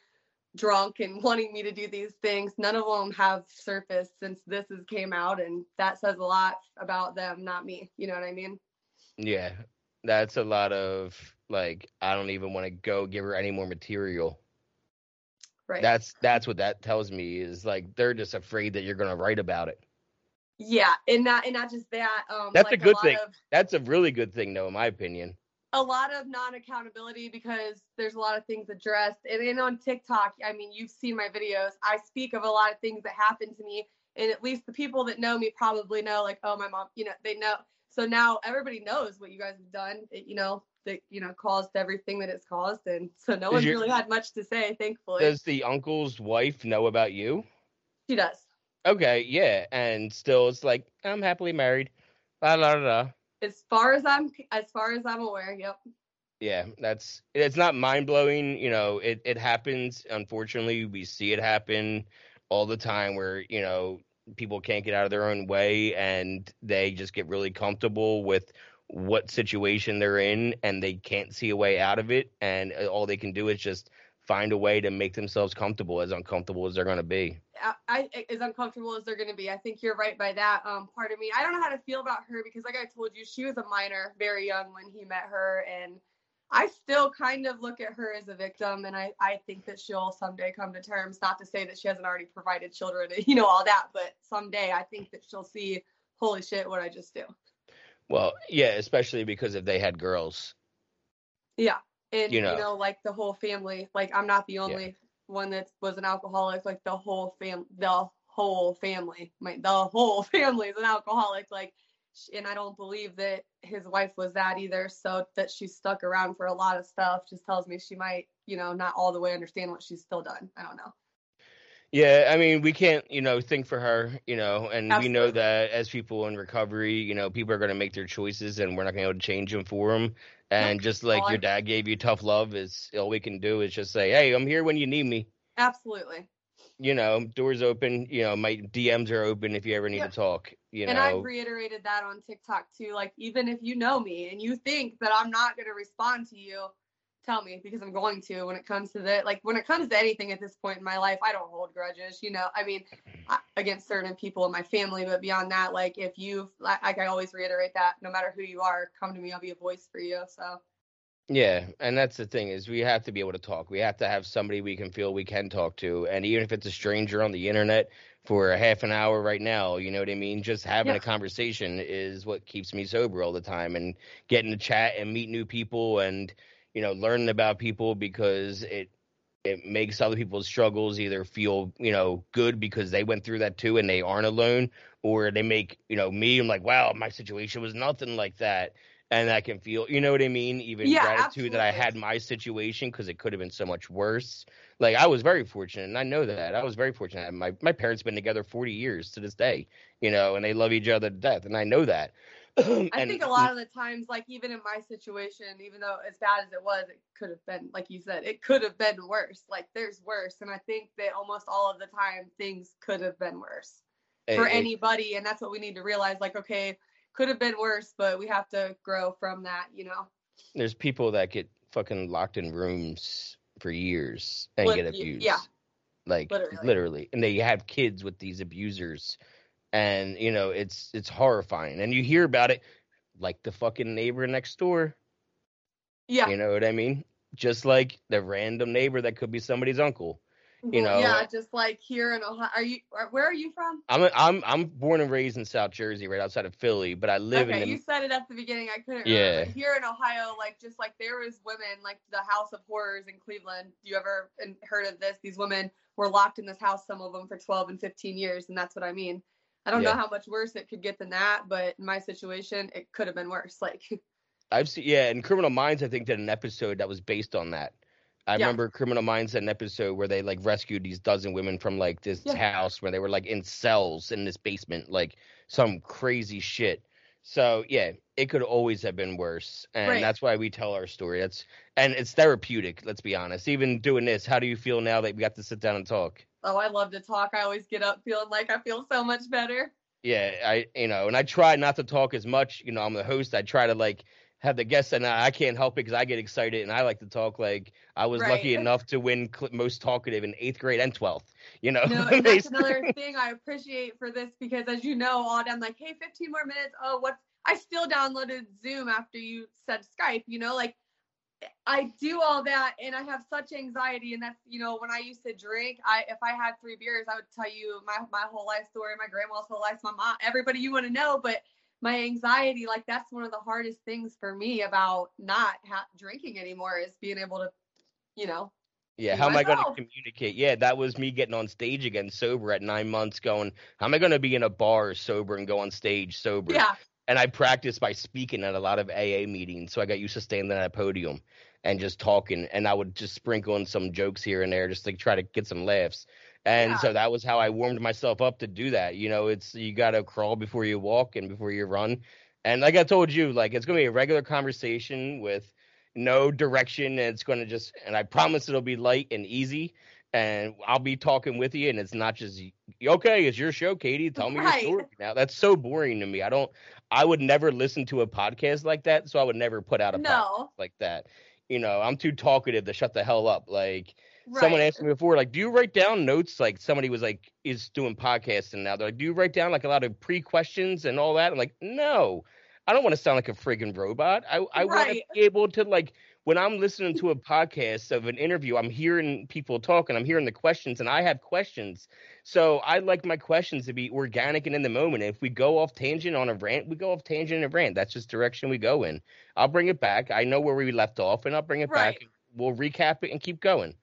drunk and *laughs* wanting me to do these things. None of them have surfaced since this has came out, and that says a lot about them, not me. You know what I mean? Yeah, that's a lot of like I don't even want to go give her any more material. Right. That's that's what that tells me is like they're just afraid that you're gonna write about it. Yeah, and not and not just that. Um, That's a good lot thing. Of, That's a really good thing, though, in my opinion. a lot of non-accountability because there's a lot of things addressed and then on tiktok i mean you've seen my videos i speak of a lot of things that happened to me and at least the people that know me probably know like oh my mom you know they know so now everybody knows what you guys have done it, you know that you know caused everything that it's caused and so no Does one's your- really had much to say thankfully Does the uncle's wife know about you? she does Okay, yeah, and still it's like I'm happily married. La la la. as far as i'm as far as i'm aware yep Yeah, that's it's not mind blowing. You know, it it happens. Unfortunately, we see it happen all the time where you know people can't get out of their own way and they just get really comfortable with what situation they're in and they can't see a way out of it and uh, all they can do is just find a way to make themselves comfortable as uncomfortable as they're going to be I, I as uncomfortable as they're going to be. I think you're right by that. Um, part of me, I don't know how to feel about her because, like I told you, she was a minor, very young when he met her, and I still kind of look at her as a victim, and I, I think that she'll someday come to terms. Not to say that she hasn't already provided children, *laughs* you know, all that, but someday I think that she'll see, holy shit, what I just do. well yeah especially because if they had girls Yeah, and You you know. know, like the whole family. Like I'm not the only one that was an alcoholic. Like the whole fam, the whole family, my the whole *laughs* family is an alcoholic. Like, and I don't believe that his wife was that either. So that she stuck around for a lot of stuff just tells me she might, you know, not all the way understand what she's still done. I don't know. Yeah, I mean, we can't, you know, think for her, you know, and we know that as people in recovery, you know, people are going to make their choices and we're not going to be able to change them for them. And just like your dad gave you tough love, is all we can do is just say, hey, I'm here when you need me. Absolutely. You know, doors open, you know, my DMs are open if you ever need to talk, you and know. I've reiterated that on TikTok too. Like, even if you know me and you think that I'm not going to respond to you, tell me because I'm going to when it comes to that. Like, when it comes to anything at this point in my life, I don't hold grudges, you know. I mean, against certain people in my family, but beyond that, like, if you've, like, like I always reiterate that no matter who you are, come to me, I'll be a voice for you. So, Yeah, and that's the thing is we have to be able to talk. We have to have somebody we can feel we can talk to, and even if it's a stranger on the internet for a half an hour right now, you know what I mean. Just having Yeah. a conversation is what keeps me sober all the time, and getting to chat and meet new people, and you know learning about people because it it makes other people's struggles either feel you know good because they went through that too and they aren't alone, or they make you know me I'm like wow my situation was nothing like that and I can feel, you know what I mean? Even Yeah, gratitude that I had my situation because it could have been so much worse. Like I was very fortunate, and I know that I was very fortunate. My my parents been together forty years to this day, you know, and they love each other to death, and I know that. *clears throat* I think a lot of the times, like even in my situation, even though as bad as it was, it could have been, like you said, it could have been worse. Like there's worse, and I think that almost all of the time things could have been worse for anybody, and that's what we need to realize. Like, okay, could have been worse, but we have to grow from that, you know. there's people that get fucking locked in rooms for years and Lit- get abused. yeah. Like Literally. literally. And they have kids with these abusers. And you know, it's it's horrifying. And you hear about it like the fucking neighbor next door. Yeah. You know what I mean? Just like the random neighbor that could be somebody's uncle. you know, yeah, just like here in Ohio. Are you? Where are you from? I'm I'm I'm born and raised in South Jersey, right outside of Philly, but I live okay, in you said it at the beginning. I couldn't. Yeah. Remember. Here in Ohio, like just like there was women, like the House of Horrors in Cleveland. You ever heard of this? These women were locked in this house, some of them for 12 and 15 years, and that's what I mean. I don't Yeah. know how much worse it could get than that, but in my situation, it could have been worse. *laughs* Like, I've seen yeah, in Criminal Minds I think did an episode that was based on that. I Yeah. remember Criminal Minds had an episode where they like rescued these dozen women from like this Yeah. house where they were like in cells in this basement, like some crazy shit. So yeah, it could always have been worse, and Right. that's why we tell our story. That's and it's therapeutic. Let's be honest. Even doing this, how do you feel now that we got to sit down and talk? Oh, I love to talk. I always get up feeling like I feel so much better. Yeah, I you know, and I try not to talk as much. You know, I'm the host. I try to like have the guests, and I I can't help it because I get excited and I like to talk. Like I was lucky enough to win cl- most talkative in eighth grade and twelfth. You know, No, *laughs* that's another thing I appreciate for this because as you know, all I'm like, hey, 15 more minutes. Oh, what's I still downloaded Zoom after you said Skype, you know, like I do all that and I have such anxiety and that's you know, when I used to drink, I if I had three beers, I would tell you my my whole life story, my grandma's whole life, my mom, everybody you want to know, but my anxiety, like that's one of the hardest things for me about not ha- drinking anymore is being able to, you know, Yeah, how am I going to communicate? Yeah, that was me getting on stage again sober at nine months. Going, how am I going to be in a bar sober and go on stage sober? yeah, and I practiced by speaking at a lot of AA meetings, so I got used to standing at a podium and just talking, and I would just sprinkle in some jokes here and there, just to try to get some laughs. And Yeah. so that was how I warmed myself up to do that. You know, it's you got to crawl before you walk and before you run. And like I told you, like it's gonna be a regular conversation with no direction, and it's gonna just, and I promise it'll be light and easy. And I'll be talking with you, and it's not just okay. It's your show, Katie. Tell me Right. your story now. That's so boring to me. I don't. I would never listen to a podcast like that, so I would never put out a podcast like that. You know, I'm too talkative to shut the hell up. Like right. someone asked me before, like, do you write down notes? Like somebody was like, is doing podcasting now. They're like, do you write down like a lot of pre questions and all that? I'm like, no, I don't want to sound like a friggin' robot. I I want to be able to like when I'm listening to a podcast of an interview, I'm hearing people talking, I'm hearing the questions, and I have questions. So I like my questions to be organic and in the moment. If we go off tangent on a rant, we go off tangent and rant. That's just direction we go in. I'll bring it back. I know where we left off, and I'll bring it Right. back. We'll recap it and keep going.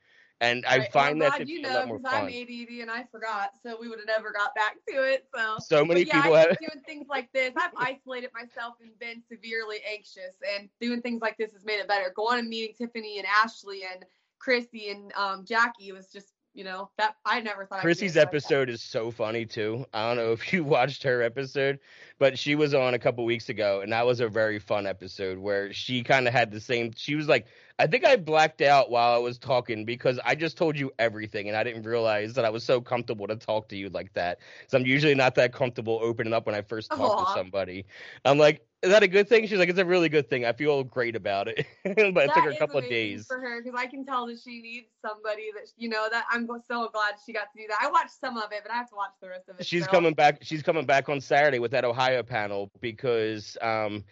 And I Right. find well, that you be a know because I'm. ADD and I forgot, so we would have never got back to it. So, So many yeah, people I have. doing things like this. I've isolated myself and been severely anxious, and doing things like this has made it better. Going and meeting Tiffany and Ashley and Chrissy and um, Jackie was just, you know, that I never thought. Chrissy's anything like episode is so funny too. I don't know if *laughs* you watched her episode, but she was on a couple weeks ago, and that was a very fun episode where she kind of had the same. She was like, I think I blacked out while I was talking because I just told you everything, and I didn't realize that I was so comfortable to talk to you like that. So I'm usually not that comfortable opening up when I first talk Aw. to somebody. I'm like, is that a good thing? She's like, it's a really good thing. I feel great about it, *laughs* but it took her a couple of days. for her because I can tell that she needs somebody that you know that I'm so glad she got to do that. I watched some of it, but I have to watch the rest of it. she's still. coming back she's coming back on saturday with that ohio panel because um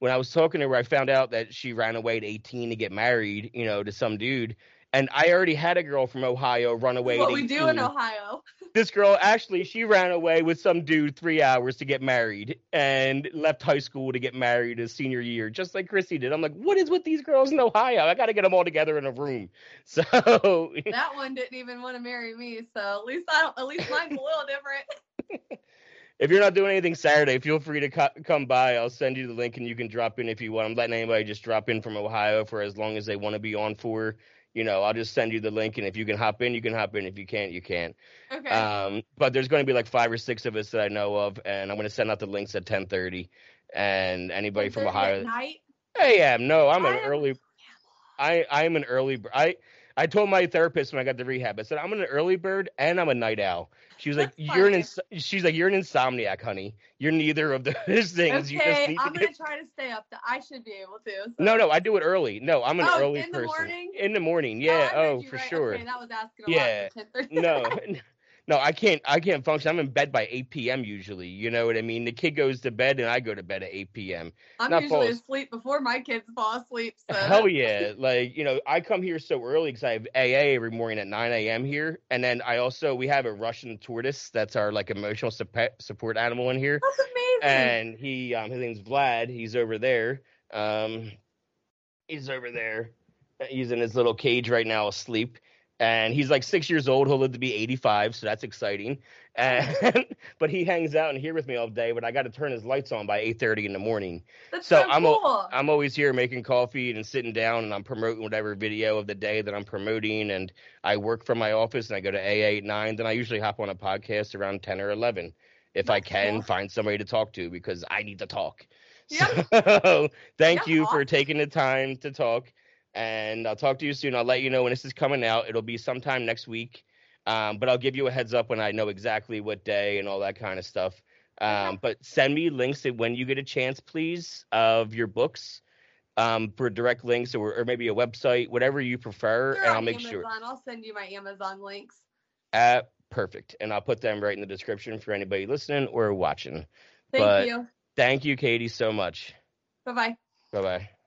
when i was talking to her i found out that she ran away at 18 to get married you know to some dude and i already had a girl from ohio run away What we 18 do in Ohio. *laughs* this girl actually she ran away with some dude three hours to get married and left high school to get married his senior year just like chrissy did i'm like what is with these girls in ohio i gotta get them all together in a room *laughs* so that one didn't even want to marry me, so at least I don't. At least mine's a little different. *laughs* if you're not doing anything Saturday, feel free to co- come by. I'll send you the link and you can drop in if you want. I'm letting anybody just drop in from Ohio for as long as they want to be on for. You know, I'll just send you the link, and if you can hop in, you can hop in. If you can't, you can't. Okay. Um, but there's going to be like five or six of us that I know of, and I'm going to send out the links at 10:30. And anybody from 10:30 Ohio, At night. Hey, yeah, no, I'm an am- early. I I'm an early. I I told my therapist when I got the rehab. I said I'm an early bird and I'm a night owl. She was like, "You're an ins-, she's like you're an insomniac, honey. You're neither of those *laughs* things. you just Okay, I'm gonna get." try to stay up. I should be able to. so- No, no, I do it early. No, I'm an Oh, early in the person. morning? In the morning, Oh, yeah. Heard Oh, for right. sure. Okay, that was asking a Yeah. lot for 10:30. no, *laughs* *laughs* no, I can't. I can't function. I'm in bed by 8 p.m. usually. You know what I mean? The kid goes to bed and I go to bed at 8 p.m. I'm not usually asleep before my kids fall asleep. So Hell *laughs* yeah! Like you know, I come here so early because I have AA every morning at 9 a.m. here, and then I also we have a Russian tortoise that's our like emotional sup- support animal in here, That's amazing. and he um his name's Vlad. He's over there. Um, he's over there. He's in his little cage right now, asleep. And he's like six years old. He'll live to be 85, so that's exciting. And *laughs* but he hangs out in here with me all day. But I got to turn his lights on by 8:30 in the morning. That's so so, I'm cool. I'm always here making coffee and sitting down and I'm promoting whatever video of the day that I'm promoting and I work from my office and I go to AA at nine. Then I usually hop on a podcast around ten or eleven if I can cool. find somebody to talk to because I need to talk. Yeah. *laughs* So thank Yeah, you for taking the time to talk. And I'll talk to you soon. I'll let you know when this is coming out. It'll be sometime next week. Um, but I'll give you a heads up when I know exactly what day and all that kind of stuff. Um, but send me links when you get a chance, please, of your books um, for direct links or, or maybe a website, whatever you prefer, You're and I'll make Amazon. sure. I'll send you my Amazon links. Uh, perfect, and I'll put them right in the description for anybody listening or watching. Thank But- you. Thank you, Katie, so much. Bye bye. Bye bye.